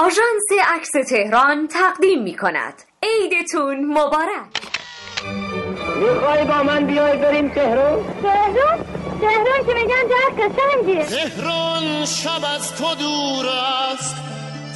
آژانس عکس تهران تقدیم می کند. عیدتون مبارک. می‌خوای با من بیای بریم تهران؟ تهران؟ تهران که میگن جهت قشنگیه تهران شب از تو دور است.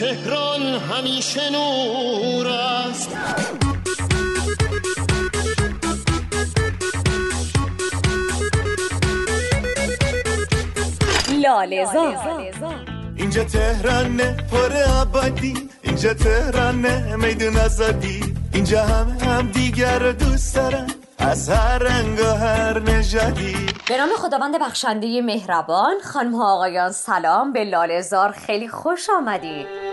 تهران همیشه نور است. لالزار اینجا تهرانه پر آبادی. اینجا تهرانه میدون آزادی. اینجا همه هم دیگر رو دوست دارن از هر رنگ و هر نژادی. به نام خداوند بخشنده مهربان خانم ها آقایان سلام. به لالزار خیلی خوش آمدید.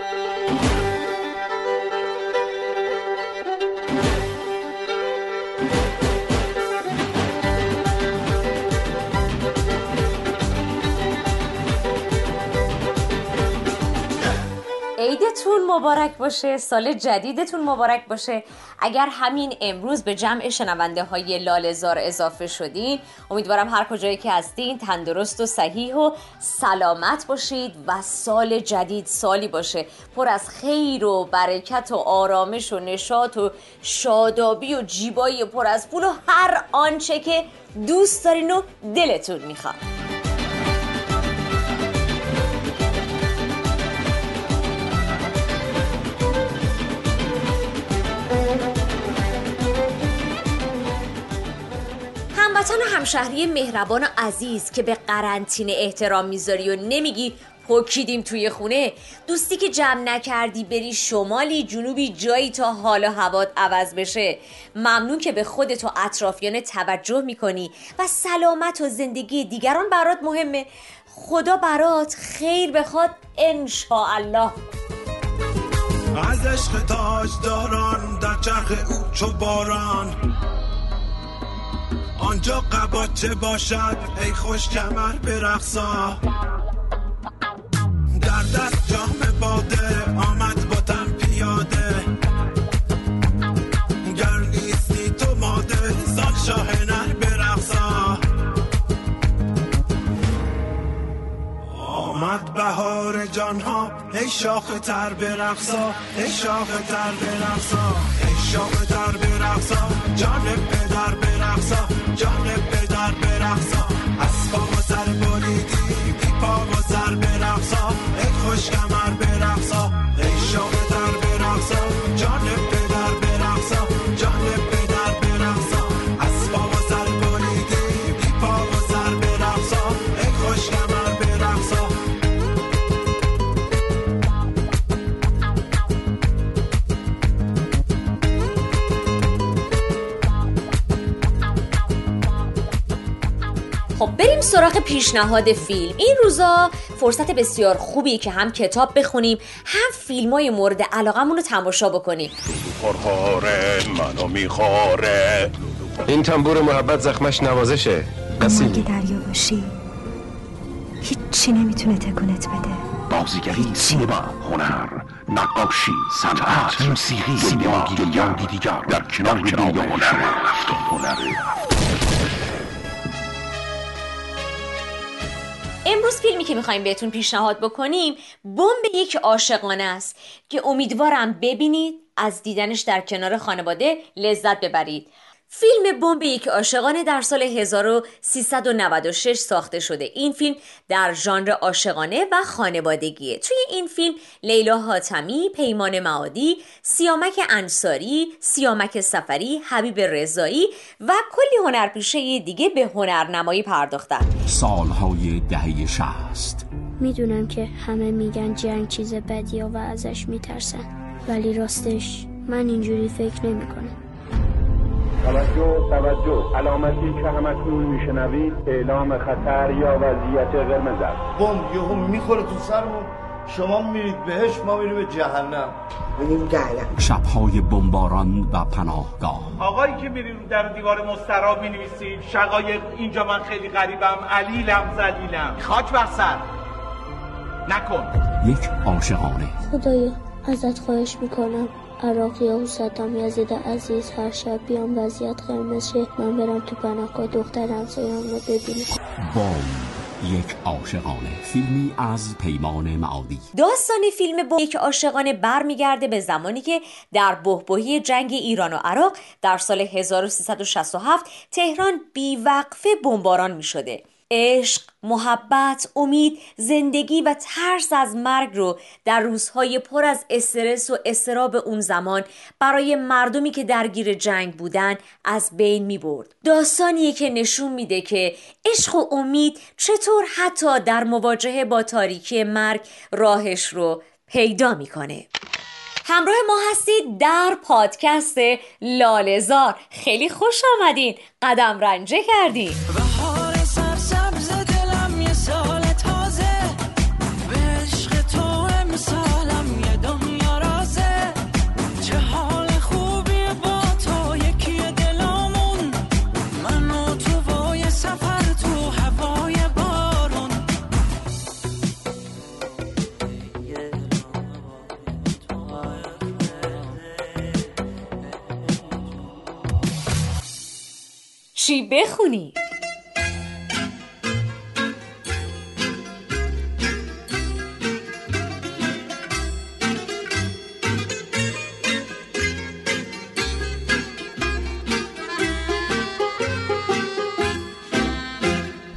عیدتون مبارک باشه سال جدیدتون مبارک باشه. اگر همین امروز به جمع شنونده های لالزار اضافه شدین امیدوارم هر کجایی که هستین تندرست و صحیح و سلامت باشید و سال جدید سالی باشه. پر از خیر و برکت و آرامش و نشاط و شادابی و جیبایی پر از پول و هر آنچه که دوست دارین و دلتون می‌خواد. هموطن و همشهری مهربان و عزیز که به قرنطینه احترام می‌ذاری و نمیگی پکیدیم توی خونه دوستی که جمع نکردی بری شمالی جنوبی جایی تا حال و هوات عوض بشه. ممنون که به خودت و اطرافیان توجه می‌کنی و سلامت و زندگی دیگران برات مهمه. خدا برات خیر بخواد الله از عشق تاج داران در چرخ او چو باران آنجا قباچه باشد؟ ای خوش کمر برقصا. در دست جام باده آمد باتم پیاده. گر نیستی تو ماده زان شاه نر برقصا. آمد بهار جان ها ای شاخ تر برقصا. ای شاخ تر برقصا. ای شاخ تر برقصا. جان پدر برقصا. جان پدر برقصا. سراغ پیشنهاد فیلم. این روزا فرصت بسیار خوبیه که هم کتاب بخونیم هم فیلم های مورد علاقمون رو تماشا بکنیم. منو میخواره این تنبور محبت زخمش نوازشه. اما اگه دریا باشی هیچی نمی‌تونه تکونت بده. بازیگری سینما هنر نقاشی صنعت موسیقی سینما دیگر دیگر. در کنار دنیا هنر. هنر امروز فیلمی که می‌خوایم بهتون پیشنهاد بکنیم بمب یک عاشقانه است که امیدوارم ببینید از دیدنش در کنار خانواده لذت ببرید. فیلم بمب یک عاشقانه در سال 1396 ساخته شده. این فیلم در ژانر عاشقانه و خانوادگیه. توی این فیلم لیلا حاتمی، پیمان معادی، سیامک انصاری، سیامک سفری، حبیب رضایی و کلی هنرپیشه دیگه به هنرنمایی پرداختن. سالهای دهه شست می‌دونم که همه میگن جنگ چیز بدیه و ازش میترسن. ولی راستش من اینجوری فکر نمی‌کنم. توجه توجه. علامتی که همتون میشنوید اعلام خطر یا وضعیت قرمز است. بمب یهو می‌خوره تو سرمون. شما میرید بهش ما میریم به جهنم. شبهای بمباران و پناهگاه. آقایی که میری رو در دیوار مستراب می‌نویسید شقایق اینجا من خیلی غریبم علیلم زلیلم خاک بر سر. نکن. یک عاشقانه. خدایا ازت خواهش می‌کنم. عراقی و صدام یزید عزیز هر شب بیام وضعیت قرمز شه من برم تو پناهگاه دختر همسایه‌ام رو ببینم. بام یک عاشقانه فیلمی از پیمان معادی. داستان فیلم با یک عاشقانه برمیگرده به زمانی که در بهبهی جنگ ایران و عراق در سال 1367 تهران بیوقفه بمباران می شده عشق، محبت، امید، زندگی و ترس از مرگ رو در روزهای پر از استرس و استراب اون زمان برای مردمی که درگیر جنگ بودن از بین می برد. داستانیه که نشون میده که عشق و امید چطور حتی در مواجهه با تاریکی مرگ راهش رو پیدا می‌کنه. همراه ما هستید در پادکست لالزار خیلی خوش آمدین قدم رنجه کردین چی بخونی؟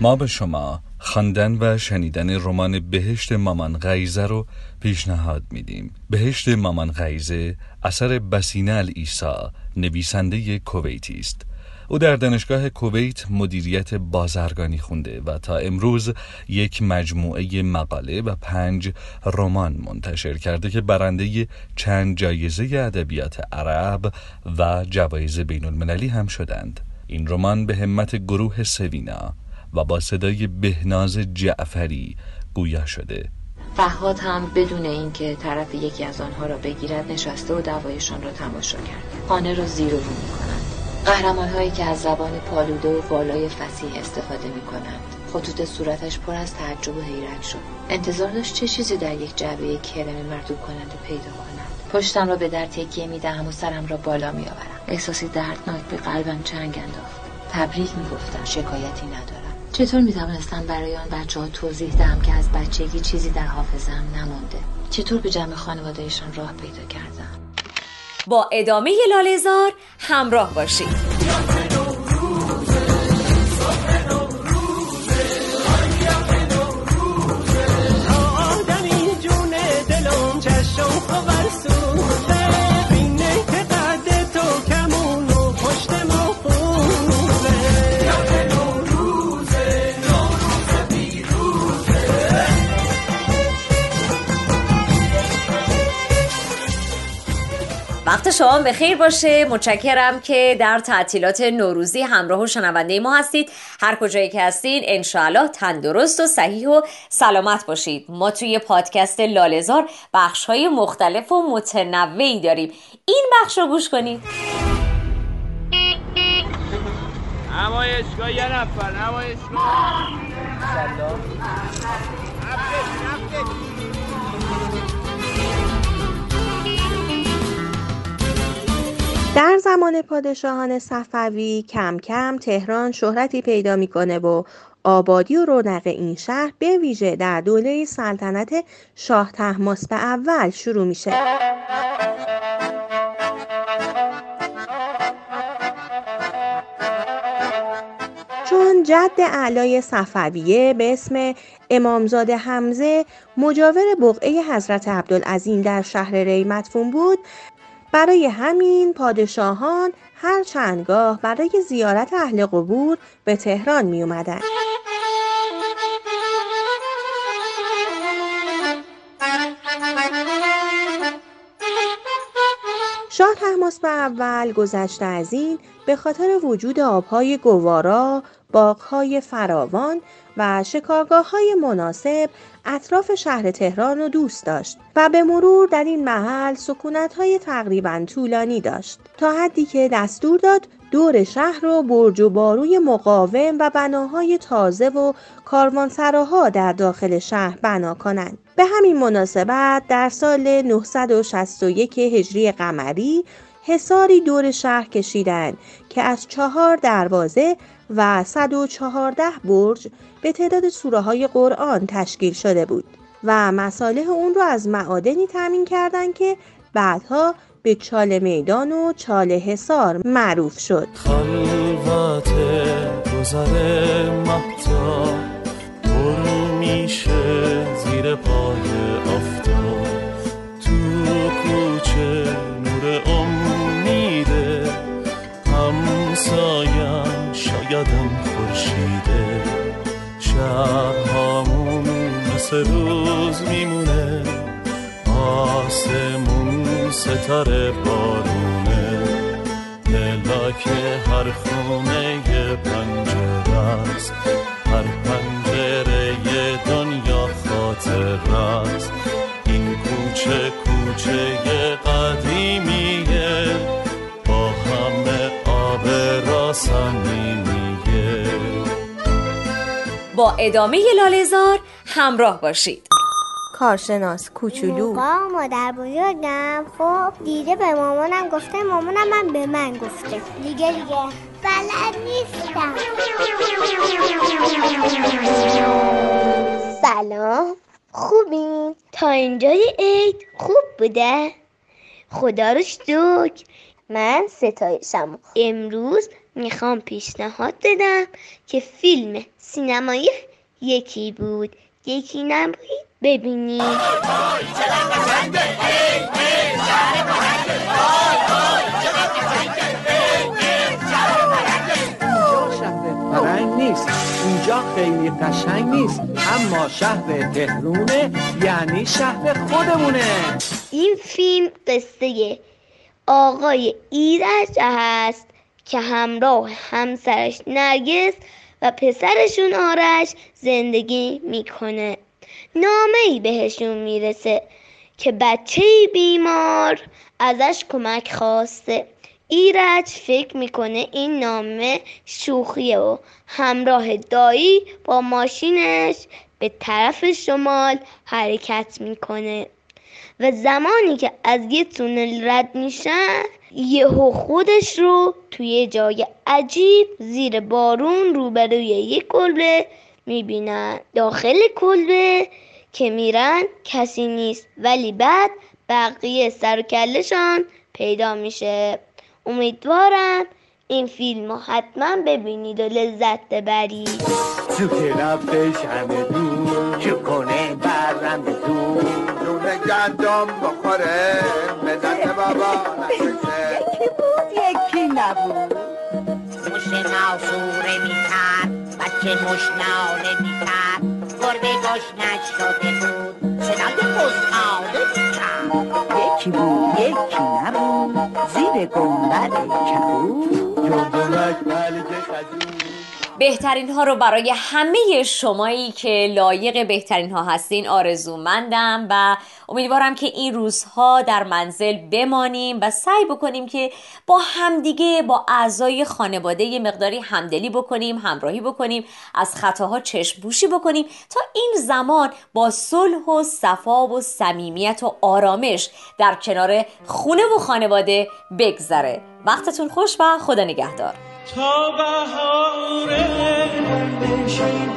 ما به شما خواندن و شنیدن رمان بهشت مامان غیزه رو پیشنهاد میدیم بهشت مامان غیزه اثر بسینه الایسا نویسنده کویتی است او در دانشگاه کویت مدیریت بازرگانی خونده و تا امروز یک مجموعه مقاله و پنج رمان منتشر کرده که برنده چند جایزه ادبیات عرب و جوایز بین المللی هم شدند. این رمان به همت گروه سوینا و با صدای بهناز جعفری گویا شده. فهاد هم بدون اینکه طرف یکی از آنها را بگیرد نشسته و دوایشان را تماشا کرد. خانه را زیر رو می‌کنند قهرمان هایی که از زبان پالوده و والای فسیح استفاده می کنند. خطوط صورتش پر از تعجب و حیرت شد. انتظار داشت چه چیزی در یک جعبه کرم مردود کننده پیدا کند. پشتم را به در تکیه می دهم و سرم را بالا می آورم احساسی دردناک به قلبم چنگ انداخت. تبریک می گفتم شکایتی ندارم. چطور می برای آن بچه ها توضیح دهم که از بچگی چیزی در حافظم نمانده؟ چطور به جمع خانوادهشان راه پیدا کردم؟ با ادامه لالزار همراه باشید. وقت شما بخیر باشه. متشکرم که در تعطیلات نوروزی همراه و شنونده ما هستید. هر کجایی که هستین انشاءالله تندرست و صحیح و سلامت باشید. ما توی پادکست لالزار بخش های مختلف و متنوعی داریم. این بخش رو گوش کنید. نمایشگاه یه نفر نمایشگاه. در زمان پادشاهان صفوی کم کم تهران شهرتی پیدا می‌کنه و آبادی و رونق این شهر به ویژه در دوره سلطنت شاه به اول شروع میشه. چون جد اعلای صفویه به اسم امامزاده حمزه مجاور بقعه حضرت عبدالعظیم در شهر ری مدفون بود برای همین پادشاهان هر چندگاه برای زیارت اهل قبور به تهران می اومدن. شاه به اول گذشته از این به خاطر وجود آبهای گوارا، باغهای فراوان و شکارگاه های مناسب اطراف شهر تهران رو دوست داشت و به مرور در این محل سکونت های تقریبا طولانی داشت تا حدی که دستور داد دور شهر رو برج و باروی مقاوم و بناهای تازه و کاروانسراها در داخل شهر بنا کنند. به همین مناسبت در سال 961 هجری قمری حصاری دور شهر کشیدند که از چهار دروازه و 114 برج به تعداد سوره های قرآن تشکیل شده بود و مصالح اون رو از معادنی تامین کردند که بعدها به چاله میدان و چاله حصار معروف شد. خلوت گذر میشه زیر پای شبهامون مثل روز میمونه. آسمون ستاره بارونه. پلاک هر خونه پنجره است. هر پنجره دنیا خاطر است. این کوچه کوچه قدیمیه. با ادامه لالزار همراه باشید. کارشناس کوچولو. با مادر بزرگم خب دیده به مامانم گفته مامانم من به من گفته. دیگه دیگه. بلد نیستم. سلام. خوبین؟ تا اینجای عید خوب بوده؟ خدا رو شکر. من ستایشم. امروز می‌خوام پیشنهاد بدم که فیلم سینمایی یکی بود. یکی نبود ببینید فرنگ نیست. اینجا خیلی قشنگ نیست. اما شهر تهرونه یعنی شهر خودمونه. این فیلم قصه آقای ایرج هست. که همراه همسرش نرگس و پسرشون آرش زندگی می‌کنه. نامه ای بهشون می‌رسه که بچه بیمار ازش کمک خواسته. ایرج فکر می‌کنه این نامه شوخیه و همراه دایی با ماشینش به طرف شمال حرکت می‌کنه. و زمانی که از یه تونل رد میشن یهو خودش رو توی جای عجیب زیر بارون روبروی یک کلبه می‌بینن. داخل کلبه که میرن کسی نیست ولی بعد بقیه سر و کلشان پیدا میشه. امیدوارم این فیلم رو حتما ببینید و لذت ببرید. تو که رفتش همه دور چو کنه برم دور. نون گندم بخوره ملت بابا نبود. موش ناسوره می‌کرد بچه مشناله می‌کرد گربه گشنش شده بود صدای بزغاله می‌کرد یکی بود. یکی. نبود. زیر گنبد کبود جندونک ملک خجور بهترین ها رو برای همه شمایی که لایق بهترین ها هستین آرزومندم و امیدوارم که این روزها در منزل بمانیم و سعی بکنیم که با همدیگه با اعضای خانواده یه مقداری همدلی بکنیم همراهی بکنیم از خطاها چشم بوشی بکنیم تا این زمان با صلح و صفا و صمیمیت و آرامش در کنار خونه و خانواده بگذره. وقتتون خوش و خدا نگهدار. تا بهار چند